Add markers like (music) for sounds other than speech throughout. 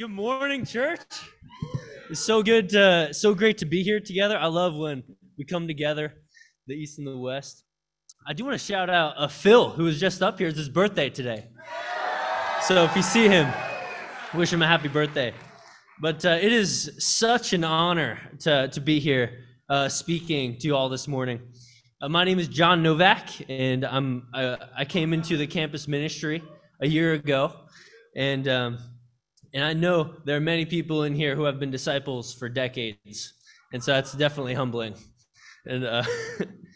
Good morning, church. It's so good, to, so great to be here together. I love when we come together, the East and the West. I do want to shout out uh, Phil, who was just up here. It's his birthday today. So if you see him, wish him a happy birthday. But uh, it is such an honor to, to be here uh, speaking to you all this morning. Uh, my name is John Novak, and I'm, uh, I came into the campus ministry a year ago. And, um, and I know there are many people in here who have been disciples for decades. And so that's definitely humbling. And, uh,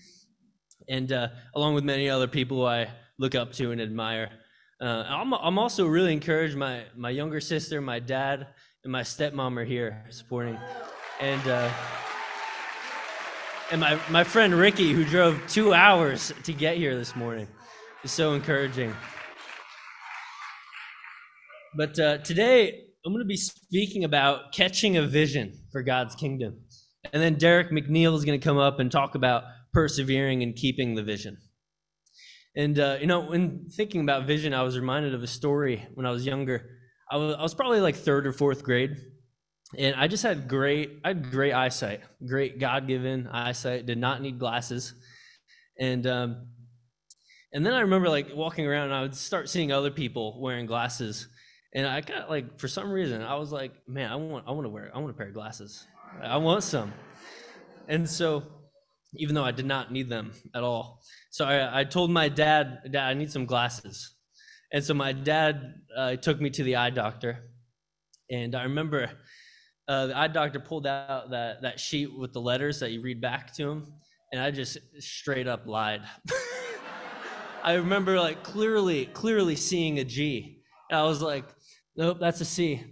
(laughs) and uh, along with many other people who I look up to and admire. Uh, I'm, I'm also really encouraged. My, my younger sister, my dad, and my stepmom are here supporting. And, uh, and my, my friend Ricky, who drove two hours to get here this morning, is so encouraging. But uh, today, I'm going to be speaking about catching a vision for God's kingdom. And then Derek McNeil is going to come up and talk about persevering and keeping the vision. And, uh, you know, when thinking about vision, I was reminded of a story when I was younger. I was, I was probably like third or fourth grade. And I just had great, I had great eyesight, great God-given eyesight. Did not need glasses, and um, and then I remember like walking around, and I would start seeing other people wearing glasses, and I got like for some reason I was like, man, I want I want to wear I want a pair of glasses. I want some. And so even though I did not need them at all. So I, I told my dad, Dad, I need some glasses. And so my dad uh, took me to the eye doctor. And I remember uh, the eye doctor pulled out that, that sheet with the letters that you read back to him. And I just straight up lied. (laughs) I remember like clearly, clearly seeing a G. And I was like, Nope, that's a C.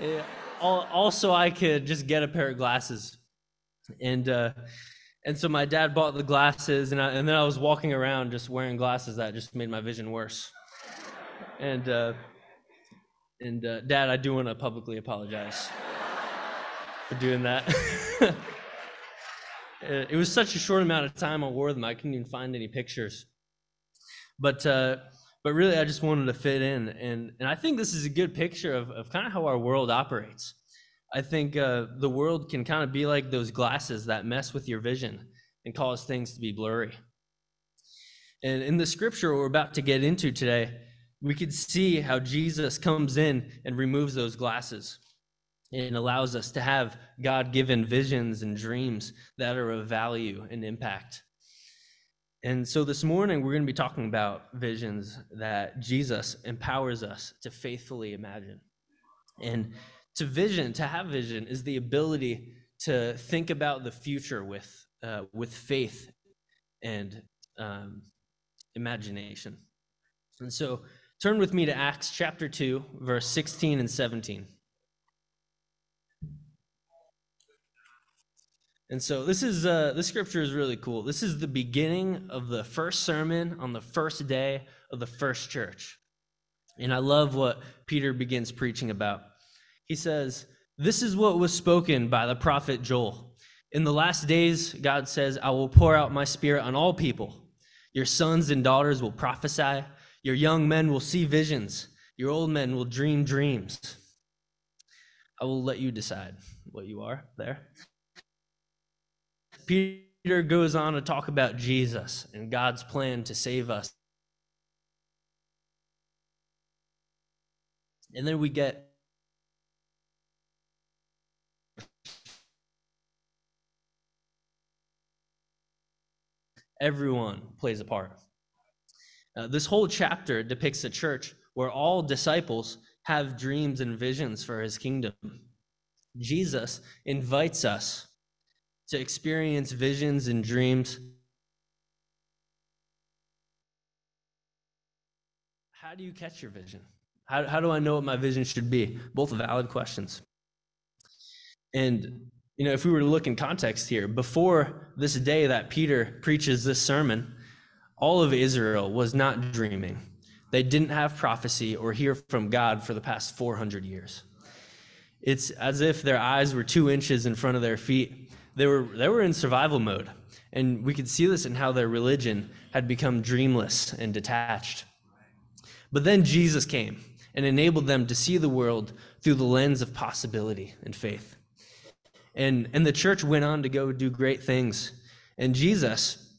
Yeah. Also, I could just get a pair of glasses, and uh, and so my dad bought the glasses, and I, and then I was walking around just wearing glasses that just made my vision worse. And uh, and uh, Dad, I do want to publicly apologize for doing that. (laughs) it was such a short amount of time I wore them; I couldn't even find any pictures. But uh, but really i just wanted to fit in and and i think this is a good picture of, of kind of how our world operates. I think uh, the world can kind of be like those glasses that mess with your vision and cause things to be blurry. And in the scripture we're about to get into today we could see how jesus comes in and removes those glasses and allows us to have god-given visions and dreams that are of value and impact and so this morning, we're going to be talking about visions that Jesus empowers us to faithfully imagine. And to vision, to have vision, is the ability to think about the future with, uh, with faith and um, imagination. And so turn with me to Acts chapter 2, verse 16 and 17. And so this is uh, this scripture is really cool. This is the beginning of the first sermon on the first day of the first church. And I love what Peter begins preaching about. He says, This is what was spoken by the prophet Joel. In the last days, God says, I will pour out my spirit on all people. Your sons and daughters will prophesy. Your young men will see visions. Your old men will dream dreams. I will let you decide what you are there. Peter goes on to talk about Jesus and God's plan to save us. And then we get everyone plays a part. Uh, this whole chapter depicts a church where all disciples have dreams and visions for his kingdom. Jesus invites us to experience visions and dreams. How do you catch your vision? How, how do I know what my vision should be? Both valid questions. And, you know, if we were to look in context here, before this day that Peter preaches this sermon, all of Israel was not dreaming. They didn't have prophecy or hear from God for the past 400 years. It's as if their eyes were two inches in front of their feet they were, they were in survival mode. And we could see this in how their religion had become dreamless and detached. But then Jesus came and enabled them to see the world through the lens of possibility and faith. And, and the church went on to go do great things. And Jesus,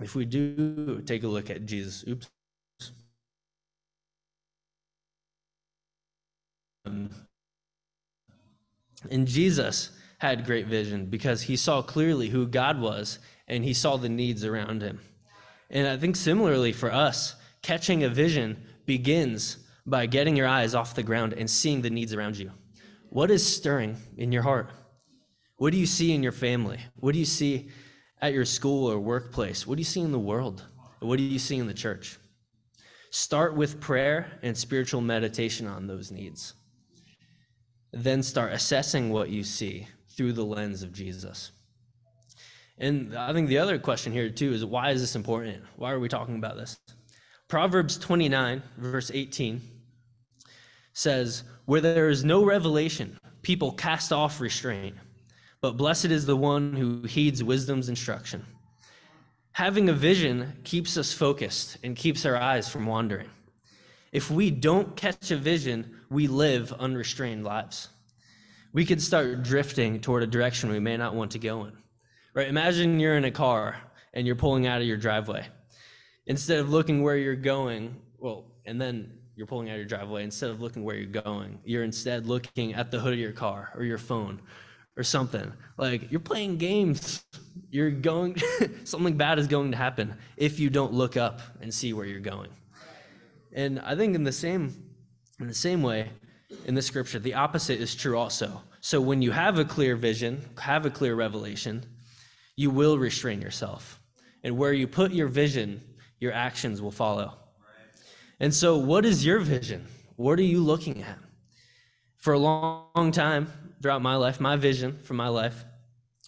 if we do take a look at Jesus, oops. And Jesus had great vision because he saw clearly who God was and he saw the needs around him. And I think similarly for us, catching a vision begins by getting your eyes off the ground and seeing the needs around you. What is stirring in your heart? What do you see in your family? What do you see at your school or workplace? What do you see in the world? What do you see in the church? Start with prayer and spiritual meditation on those needs. Then start assessing what you see through the lens of Jesus. And I think the other question here, too, is why is this important? Why are we talking about this? Proverbs 29, verse 18 says, Where there is no revelation, people cast off restraint, but blessed is the one who heeds wisdom's instruction. Having a vision keeps us focused and keeps our eyes from wandering. If we don't catch a vision, we live unrestrained lives. We could start drifting toward a direction we may not want to go in. Right? Imagine you're in a car and you're pulling out of your driveway. Instead of looking where you're going, well, and then you're pulling out of your driveway, instead of looking where you're going, you're instead looking at the hood of your car or your phone or something. Like you're playing games. You're going, (laughs) something bad is going to happen if you don't look up and see where you're going. And I think in the same, in the same way, in the scripture, the opposite is true also. So when you have a clear vision, have a clear revelation, you will restrain yourself. And where you put your vision, your actions will follow. And so, what is your vision? What are you looking at? For a long time throughout my life, my vision for my life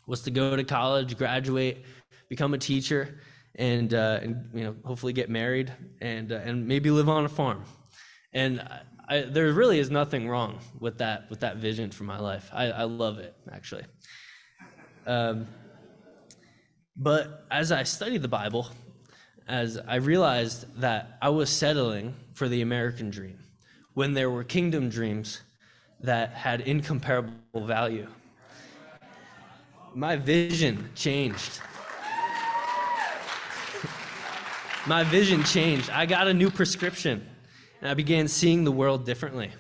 was to go to college, graduate, become a teacher, and, uh, and you know, hopefully get married and, uh, and maybe live on a farm. And I, there really is nothing wrong with that, with that vision for my life. I, I love it, actually. Um, but as I studied the Bible, as I realized that I was settling for the American dream when there were kingdom dreams that had incomparable value. My vision changed. (laughs) My vision changed. I got a new prescription and I began seeing the world differently.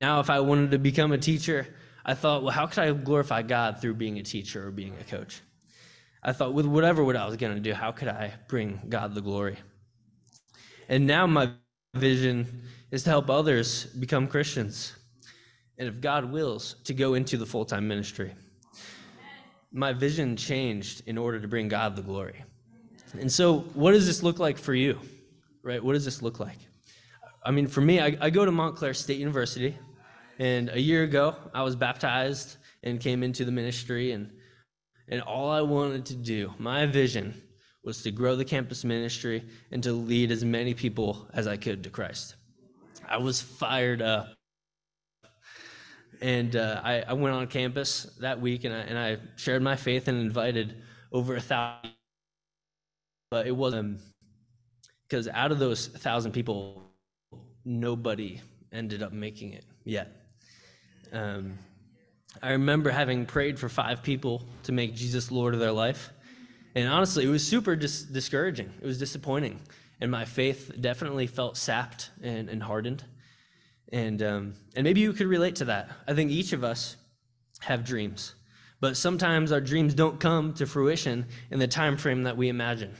Now, if I wanted to become a teacher, I thought, well, how could I glorify God through being a teacher or being a coach? I thought, with whatever what I was going to do, how could I bring God the glory? And now my vision is to help others become Christians. And if God wills, to go into the full time ministry. My vision changed in order to bring God the glory. And so, what does this look like for you? Right? What does this look like? I mean, for me, I, I go to Montclair State University. And a year ago, I was baptized and came into the ministry. And and all I wanted to do, my vision, was to grow the campus ministry and to lead as many people as I could to Christ. I was fired up. And uh, I, I, went on campus that week and I, and I shared my faith and invited over a thousand. But it wasn't because out of those thousand people, nobody ended up making it yet. Um, I remember having prayed for five people to make Jesus Lord of their life. And honestly, it was super dis- discouraging. It was disappointing. And my faith definitely felt sapped and, and hardened. And, um, and maybe you could relate to that. I think each of us have dreams. But sometimes our dreams don't come to fruition in the time frame that we imagine.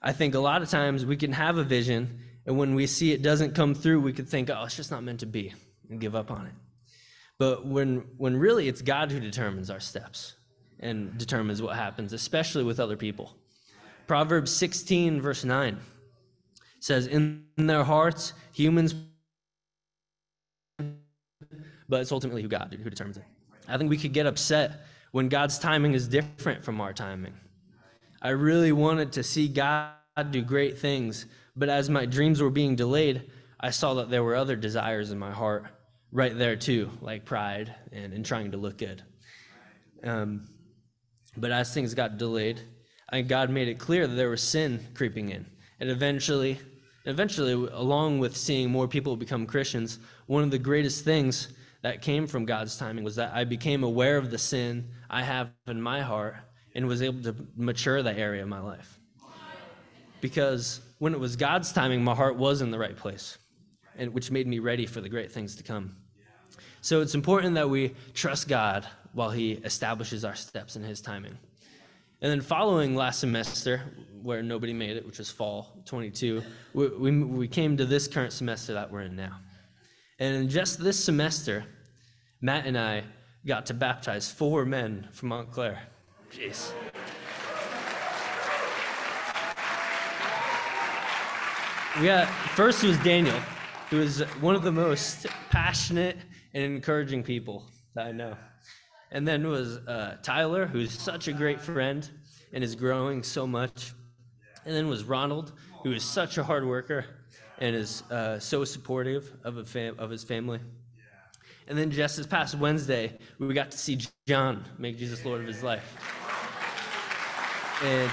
I think a lot of times we can have a vision, and when we see it doesn't come through, we could think, oh, it's just not meant to be, and give up on it. But when, when really it's God who determines our steps and determines what happens, especially with other people. Proverbs 16, verse 9 says, In their hearts, humans, but it's ultimately who God who determines it. I think we could get upset when God's timing is different from our timing. I really wanted to see God do great things, but as my dreams were being delayed, I saw that there were other desires in my heart right there too, like pride and, and trying to look good. Um, but as things got delayed, I God made it clear that there was sin creeping in. And eventually, eventually, along with seeing more people become Christians, one of the greatest things that came from God's timing was that I became aware of the sin I have in my heart and was able to mature that area of my life. Because when it was God's timing, my heart was in the right place, and which made me ready for the great things to come. So it's important that we trust God while He establishes our steps in His timing. And then following last semester, where nobody made it, which was fall 22, we, we, we came to this current semester that we're in now. And in just this semester, Matt and I got to baptize four men from Montclair. Jeez. We got first was Daniel, who is one of the most passionate and encouraging people that I know. And then was uh, Tyler, who's such a great friend and is growing so much. And then was Ronald, who is such a hard worker and is uh, so supportive of, fam- of his family. And then just this past Wednesday, we got to see John make Jesus Lord of his life. And,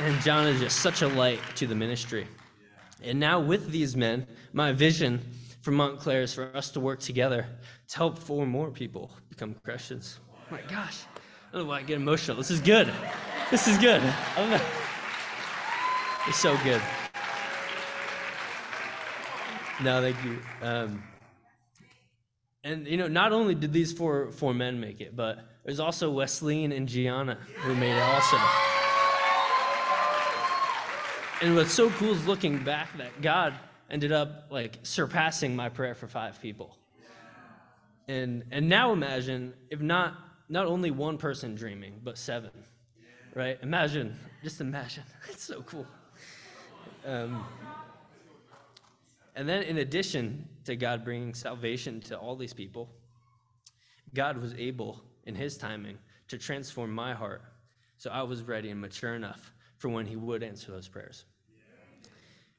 and John is just such a light to the ministry. And now, with these men, my vision for Montclair is for us to work together to help four more people become Christians. Oh my gosh, I don't know why I get emotional. This is good. This is good. I don't know. It's so good. No, thank you. Um, and you know, not only did these four four men make it, but there's also Wesleyan and Gianna who made it also. And what's so cool is looking back that God ended up like surpassing my prayer for five people. And and now imagine if not not only one person dreaming, but seven. Right? Imagine, just imagine. (laughs) It's so cool. Um, and then, in addition to God bringing salvation to all these people, God was able, in His timing, to transform my heart so I was ready and mature enough for when He would answer those prayers.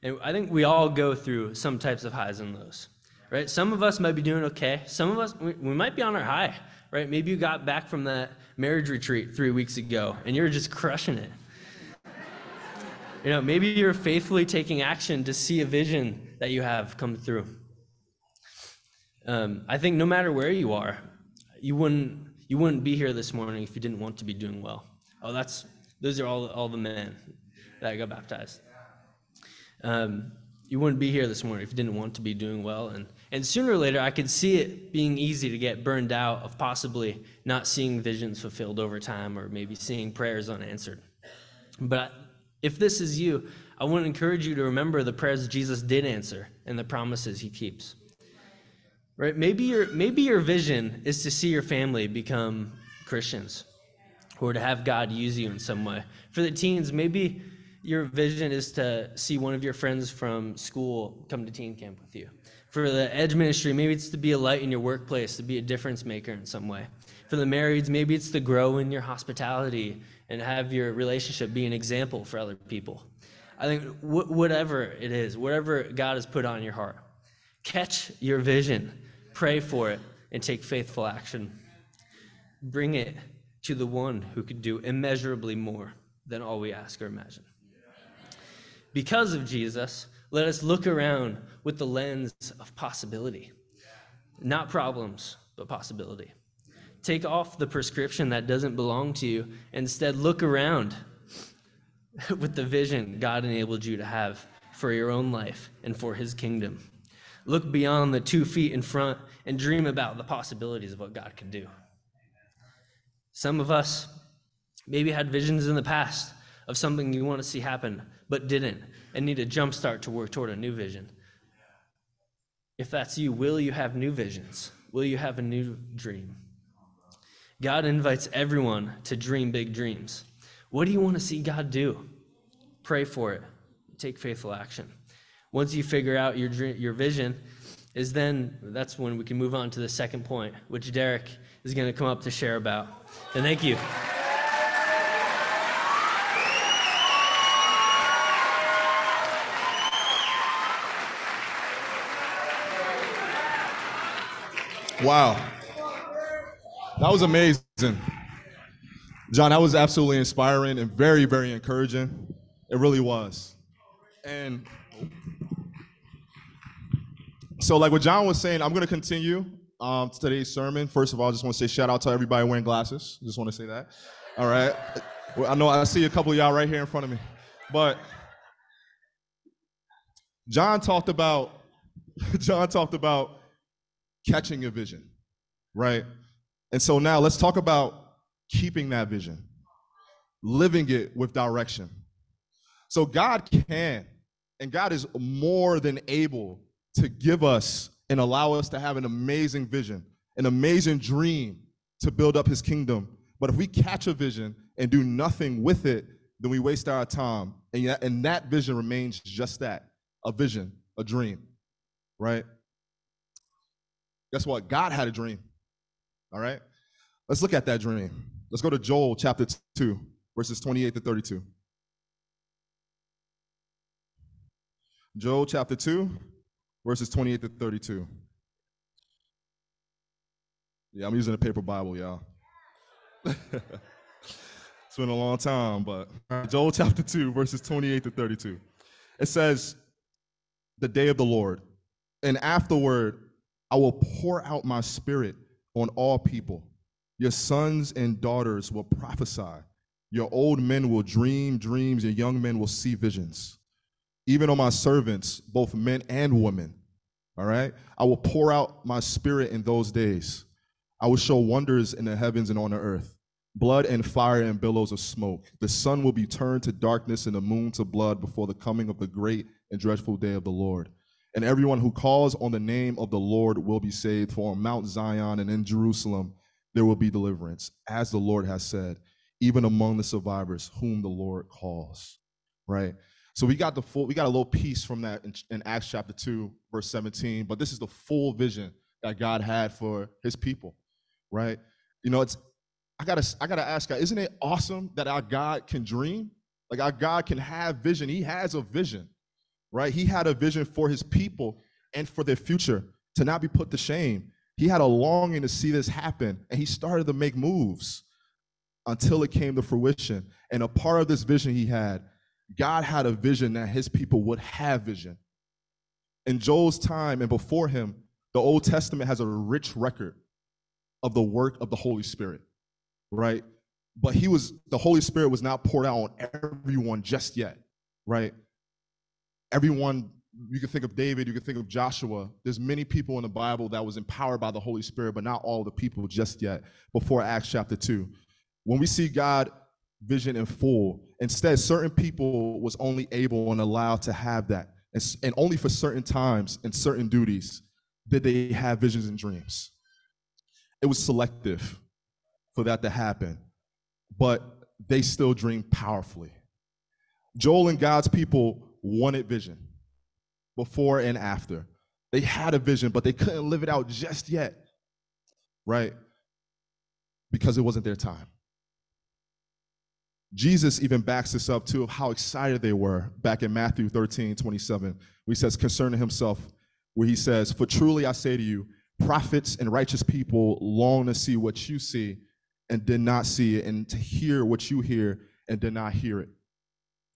And I think we all go through some types of highs and lows, right? Some of us might be doing okay. Some of us, we, we might be on our high, right? Maybe you got back from that marriage retreat three weeks ago and you're just crushing it. You know, maybe you're faithfully taking action to see a vision that you have come through. Um, I think no matter where you are, you wouldn't you wouldn't be here this morning if you didn't want to be doing well. Oh, that's those are all all the men that got baptized. Um, you wouldn't be here this morning if you didn't want to be doing well, and and sooner or later, I could see it being easy to get burned out of possibly not seeing visions fulfilled over time, or maybe seeing prayers unanswered. But if this is you, I want to encourage you to remember the prayers Jesus did answer and the promises he keeps. Right? Maybe your maybe your vision is to see your family become Christians or to have God use you in some way. For the teens, maybe your vision is to see one of your friends from school come to teen camp with you. For the edge ministry, maybe it's to be a light in your workplace, to be a difference maker in some way. For the marrieds, maybe it's to grow in your hospitality and have your relationship be an example for other people. I think wh- whatever it is, whatever God has put on your heart, catch your vision, pray for it, and take faithful action. Bring it to the one who could do immeasurably more than all we ask or imagine. Because of Jesus, let us look around with the lens of possibility, not problems, but possibility. Take off the prescription that doesn't belong to you. Instead, look around (laughs) with the vision God enabled you to have for your own life and for his kingdom. Look beyond the two feet in front and dream about the possibilities of what God can do. Some of us maybe had visions in the past of something you want to see happen, but didn't, and need a jump start to work toward a new vision. If that's you, will you have new visions? Will you have a new dream? God invites everyone to dream big dreams. What do you want to see God do? Pray for it. Take faithful action. Once you figure out your dream, your vision, is then that's when we can move on to the second point, which Derek is going to come up to share about. And thank you. Wow. That was amazing. John, that was absolutely inspiring and very, very encouraging. It really was. And so, like what John was saying, I'm going to continue um, today's sermon. First of all, I just want to say shout out to everybody wearing glasses. Just want to say that. All right. Well, I know I see a couple of y'all right here in front of me. But John talked about (laughs) John talked about catching a vision, right? And so now let's talk about keeping that vision, living it with direction. So God can, and God is more than able to give us and allow us to have an amazing vision, an amazing dream to build up his kingdom. But if we catch a vision and do nothing with it, then we waste our time. And, yet, and that vision remains just that a vision, a dream, right? Guess what? God had a dream. All right? Let's look at that dream. Let's go to Joel chapter 2, verses 28 to 32. Joel chapter 2, verses 28 to 32. Yeah, I'm using a paper Bible, y'all. (laughs) it's been a long time, but Joel chapter 2, verses 28 to 32. It says, The day of the Lord, and afterward I will pour out my spirit on all people. Your sons and daughters will prophesy. Your old men will dream dreams, and young men will see visions. Even on my servants, both men and women. All right? I will pour out my spirit in those days. I will show wonders in the heavens and on the earth blood and fire and billows of smoke. The sun will be turned to darkness and the moon to blood before the coming of the great and dreadful day of the Lord. And everyone who calls on the name of the Lord will be saved. For on Mount Zion and in Jerusalem there will be deliverance, as the Lord has said, even among the survivors whom the Lord calls. Right? So we got the full, we got a little piece from that in, in Acts chapter 2, verse 17, but this is the full vision that God had for his people, right? You know, it's I gotta I gotta ask God, isn't it awesome that our God can dream? Like our God can have vision. He has a vision, right? He had a vision for his people and for their future to not be put to shame. He had a longing to see this happen, and he started to make moves until it came to fruition. And a part of this vision he had God had a vision that his people would have vision. In Joel's time and before him, the Old Testament has a rich record of the work of the Holy Spirit, right? But he was, the Holy Spirit was not poured out on everyone just yet, right? Everyone, you can think of David, you can think of Joshua. There's many people in the Bible that was empowered by the Holy Spirit, but not all the people just yet before Acts chapter 2. When we see God vision in full. Instead, certain people was only able and allowed to have that. And, and only for certain times and certain duties did they have visions and dreams. It was selective for that to happen, but they still dreamed powerfully. Joel and God's people wanted vision before and after. They had a vision, but they couldn't live it out just yet, right? Because it wasn't their time. Jesus even backs this up too of how excited they were back in Matthew 13, 27, where he says concerning himself, where he says, For truly I say to you, prophets and righteous people long to see what you see and did not see it, and to hear what you hear and did not hear it.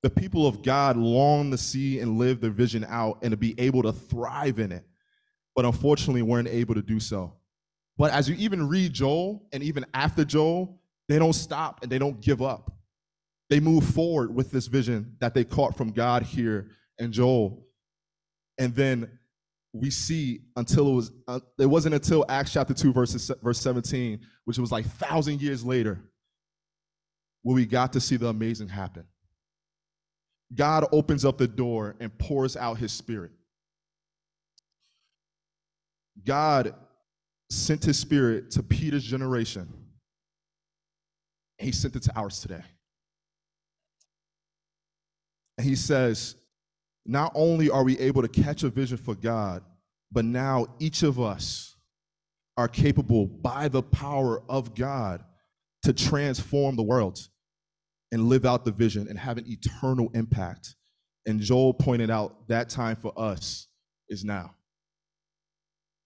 The people of God long to see and live their vision out and to be able to thrive in it, but unfortunately weren't able to do so. But as you even read Joel, and even after Joel, they don't stop and they don't give up they move forward with this vision that they caught from God here in Joel. And then we see until it was uh, it wasn't until Acts chapter 2 verse, verse 17, which was like thousand years later, where we got to see the amazing happen. God opens up the door and pours out his spirit. God sent his spirit to Peter's generation. He sent it to ours today. And he says, not only are we able to catch a vision for God, but now each of us are capable by the power of God to transform the world and live out the vision and have an eternal impact. And Joel pointed out that time for us is now.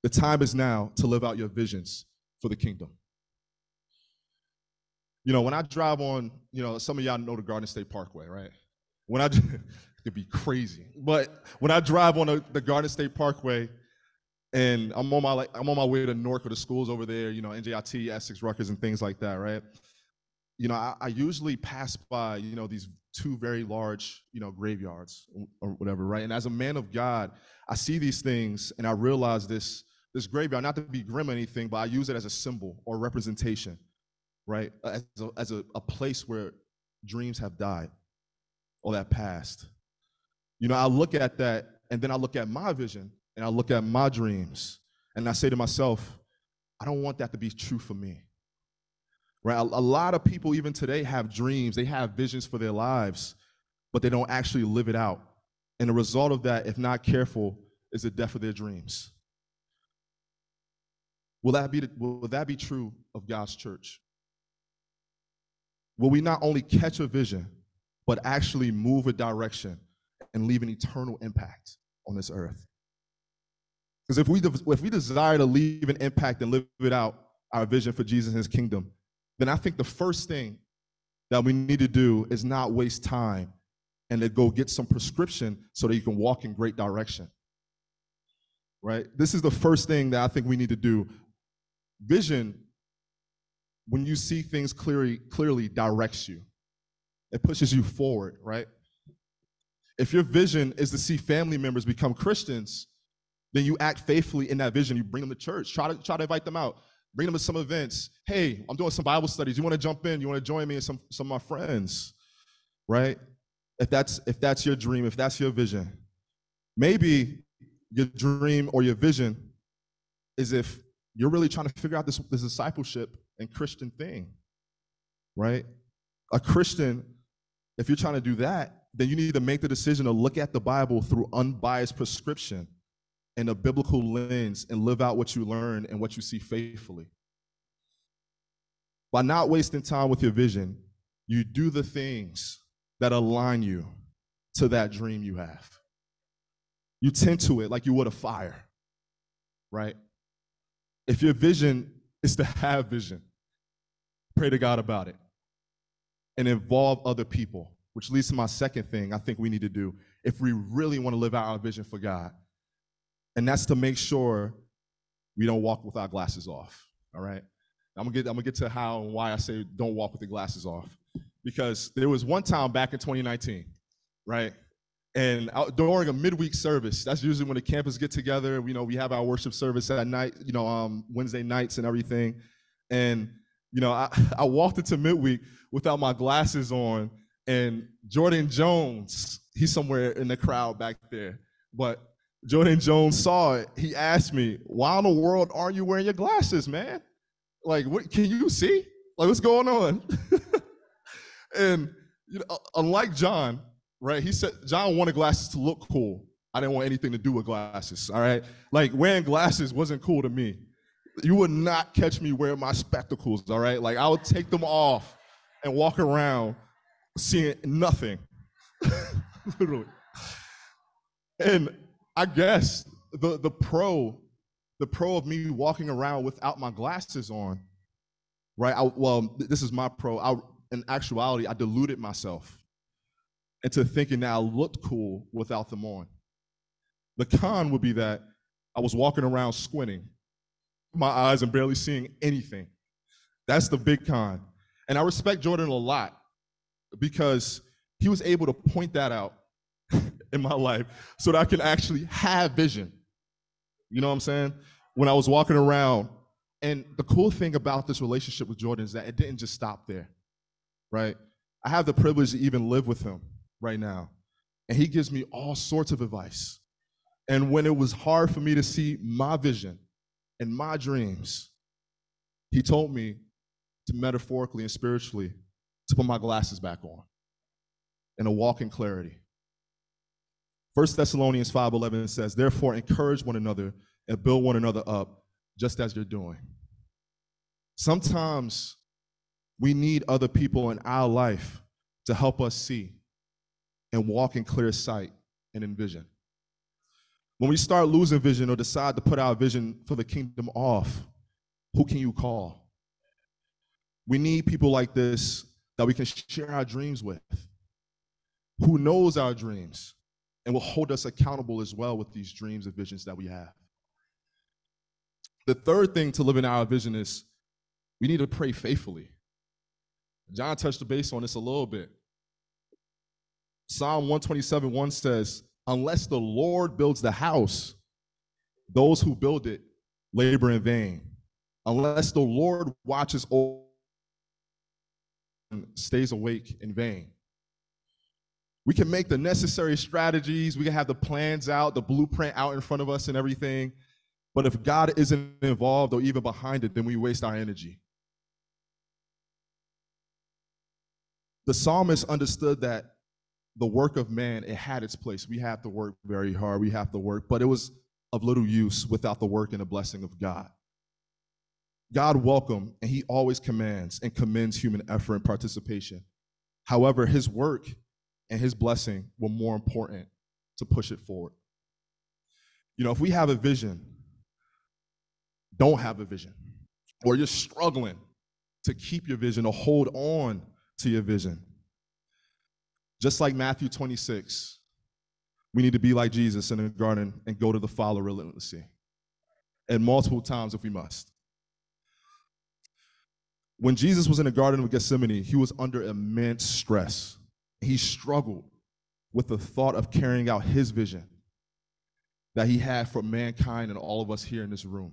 The time is now to live out your visions for the kingdom. You know, when I drive on, you know, some of y'all know the Garden State Parkway, right? When I (laughs) could be crazy. But when I drive on the, the Garden State Parkway and I'm on my like I'm on my way to or the schools over there, you know, NJIT, Essex, Rutgers, and things like that, right? You know, I, I usually pass by, you know, these two very large, you know, graveyards or whatever, right? And as a man of God, I see these things and I realize this this graveyard, not to be grim or anything, but I use it as a symbol or representation, right? As a, as a, a place where dreams have died or that passed. You know, I look at that and then I look at my vision and I look at my dreams and I say to myself, I don't want that to be true for me. Right? A, a, lot of people, even today, have dreams, they have visions for their lives, but they don't actually live it out. And the result of that, if not careful, is the death of their dreams. Will that be, will that be true of God's church? Will we not only catch a vision, but actually move a direction and leave an eternal impact on this earth? Because if we, if we desire to leave an impact and live it out, our vision for Jesus and his kingdom, then I think the first thing that we need to do is not waste time and to go get some prescription so that you can walk in great direction. Right? This is the first thing that I think we need to do. Vision, when you see things clearly, clearly directs you. It pushes you forward, right? If your vision is to see family members become Christians, then you act faithfully in that vision. You bring them to church. Try to try to invite them out. Bring them to some events. Hey, I'm doing some Bible studies. You want to jump in? You want to join me and some some of my friends, right? If that's if that's your dream, if that's your vision, maybe your dream or your vision is if you're really trying to figure out this, this discipleship and Christian thing, right? A Christian, if you're trying to do that, then you need to make the decision to look at the Bible through unbiased prescription and a biblical lens and live out what you learn and what you see faithfully. By not wasting time with your vision, you do the things that align you to that dream you have. You tend to it like you would a fire, right? If your vision is to (laughs) have vision, pray to God about it and involve other people, which leads to my second thing I think we need to do if we really want to live out our vision for God and that's to make sure we don't walk with our glasses off. All right. I'm gonna get I'm gonna get to how and why I say don't walk with the glasses off. Because there was one time back in 2019, right? And during a midweek service, that's usually when the campus get together. You know, we have our worship service at night, you know, um, Wednesday nights and everything. And you know, I, (laughs) I walked into midweek without my glasses on, and Jordan Jones, he's somewhere in the crowd back there. But Jordan Jones saw it. He asked me, "Why in the world aren't you wearing your glasses, man? Like, what can you see? Like, what's going on?" (laughs) and you know, unlike John, right? He said John wanted glasses to look cool. I didn't want anything to do with glasses. All right, like wearing glasses wasn't cool to me. You would not catch me wearing my spectacles. All right, like I would take them off and walk around seeing nothing, (laughs) literally. And I guess the the pro, the pro of me walking around without my glasses on, right? I, well, this is my pro. I, in actuality, I deluded myself into thinking that I looked cool without them on. The con would be that I was walking around squinting my eyes and barely seeing anything. That's the big con. And I respect Jordan a lot because he was able to point that out (laughs) in my life so that I can actually have vision. You know what I'm saying? When I was walking around, and the cool thing about this relationship with Jordan is that it didn't just stop there, right? I have the privilege to even live with him right now, and he gives me all sorts of advice. And when it was hard for me to see my vision and my dreams, he told me to metaphorically and spiritually to put my glasses back on and to walk in clarity. 1 Thessalonians 5:11 says, "Therefore encourage one another and build one another up, just as you're doing." Sometimes we need other people in our life to help us see and walk in clear sight and in vision. When we start losing vision or decide to put our vision for the kingdom off, who can you call? We need people like this that we can share our dreams with who knows our dreams and will hold us accountable as well with these dreams and visions that we have. The third thing to live in our vision is we need to pray faithfully. John touched the base on this a little bit. Psalm 127 1 says, Unless the Lord builds the house, those who build it labor in vain. Unless the Lord watches over stays awake in vain. We can make the necessary strategies, we can have the plans out, the blueprint out in front of us and everything. But if God isn't involved or even behind it, then we waste our energy. The psalmist understood that the work of man, it had its place. We have to work very hard, we have to work, but it was of little use without the work and the blessing of God. God welcome and he always commands and commends human effort and participation. However, his work and his blessing were more important to push it forward. You know, if we have a vision, don't have a vision, or you're struggling to keep your vision or hold on to your vision, just like Matthew 26, we need to be like Jesus in the garden and go to the Father relentlessly, and multiple times if we must. When Jesus was in the Garden of Gethsemane, he was under immense stress. He struggled with the thought of carrying out his vision that he had for mankind and all of us here in this room.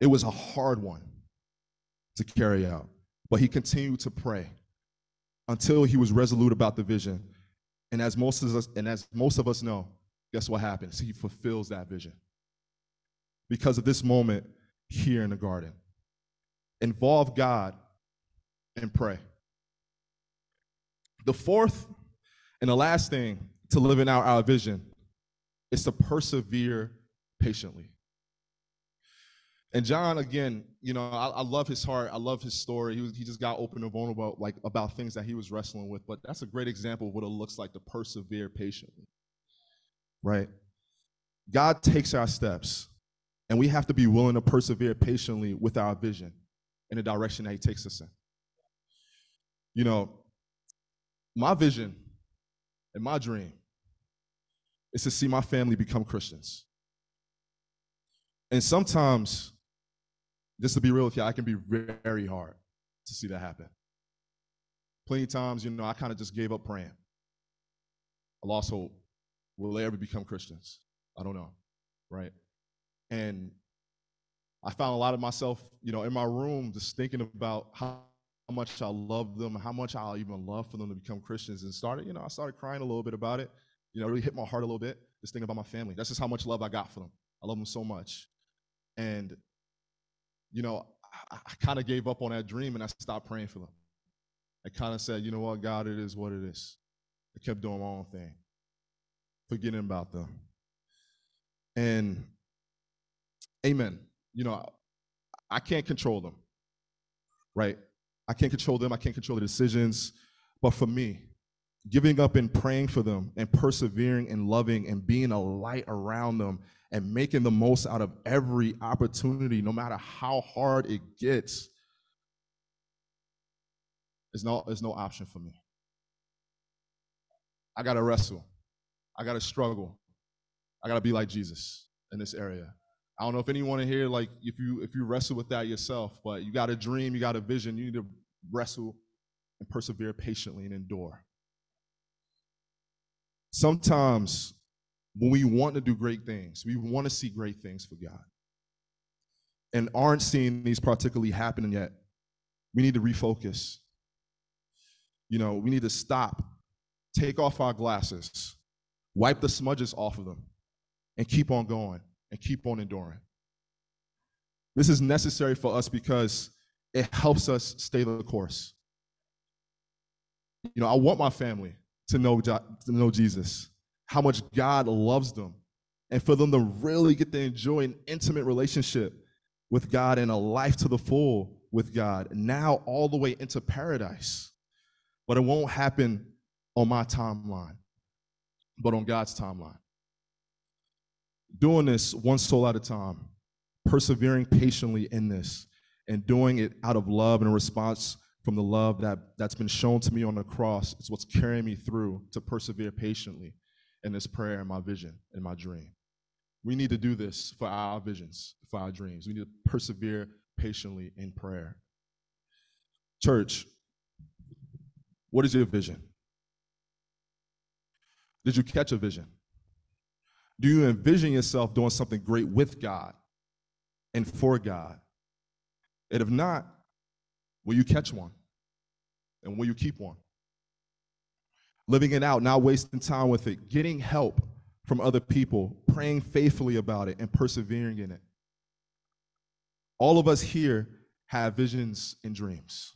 It was a hard one to carry out, but he continued to pray until he was resolute about the vision. And as most of us, and as most of us know, guess what happens? He fulfills that vision because of this moment here in the garden involve God and pray. The fourth and the last thing to live in our, our vision is to persevere patiently. And John, again, you know, I, I, love his heart. I love his story. He, was, he just got open and vulnerable, like about things that he was wrestling with. But that's a great example of what it looks like to persevere patiently, right? God takes our steps, and we have to be willing to persevere patiently with our vision in the direction that He takes us in. You know, my vision and my dream is to see my family become Christians. And sometimes, just to be real with you, I can be very hard to see that happen. Plenty of times, you know, I kind of just gave up praying. I lost hope. Will they ever become Christians? I don't know, right? And I found a lot of myself, you know, in my room just thinking about how much I love them, how much I even love for them to become Christians, and started, you know, I started crying a little bit about it. You know, it really hit my heart a little bit. Just thinking about my family. That's just how much love I got for them. I love them so much, and you know, I, I kind of gave up on that dream and I stopped praying for them. I kind of said, you know what, God, it is what it is. I kept doing my own thing, forgetting about them, and Amen you know, I can't control them, right? I can't control them. I can't control the decisions. But for me, giving up and praying for them and persevering and loving and being a light around them and making the most out of every opportunity, no matter how hard it gets, is no, is no option for me. I got to wrestle. I got to struggle. I got to be like Jesus in this area. I don't know if anyone in here, like, if you if you wrestle with that yourself, but you got a dream, you got a vision, you need to wrestle and persevere patiently and endure. Sometimes when we want to do great things, we want to see great things for God, and aren't seeing these particularly happening yet, we need to refocus. You know, we need to stop, take off our glasses, wipe the smudges off of them, and keep on going and keep on enduring. This is necessary for us because it helps us stay the course. You know, I want my family to know, to know Jesus, how much God loves them, and for them to really get to enjoy an intimate relationship with God and a life to the full with God, now all the way into paradise. But it won't happen on my timeline, but on God's timeline doing this one soul at a time, persevering patiently in this, and doing it out of love and response from the love that, that's been shown to me on the cross. It's what's carrying me through to persevere patiently in this prayer and my vision and my dream. We need to do this for our visions, for our dreams. We need to persevere patiently in prayer. Church, what is your vision? Did you catch a vision? Do you envision yourself doing something great with God and for God? And if not, will you catch one? And will you keep one? Living it out, not wasting time with it, getting help from other people, praying faithfully about it, and persevering in it. All of us here have visions and dreams.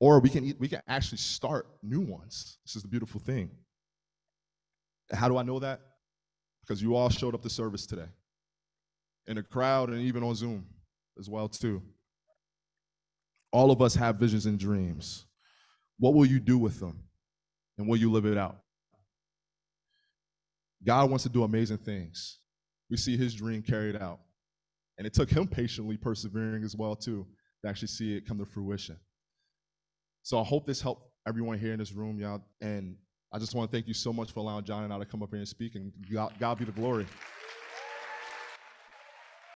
Or we can, we can actually start new ones. This is the beautiful thing. How do I know that? Because you all showed up to service today. In the crowd and even on Zoom as well too. All of us have visions and dreams. What will you do with them? And will you live it out? God wants to do amazing things. We see his dream carried out. And it took him patiently persevering as well too to actually see it come to fruition. So I hope this helped everyone here in this room, y'all. And I just want to thank you so much for allowing John and I to come up here and speak. And God, God be the glory.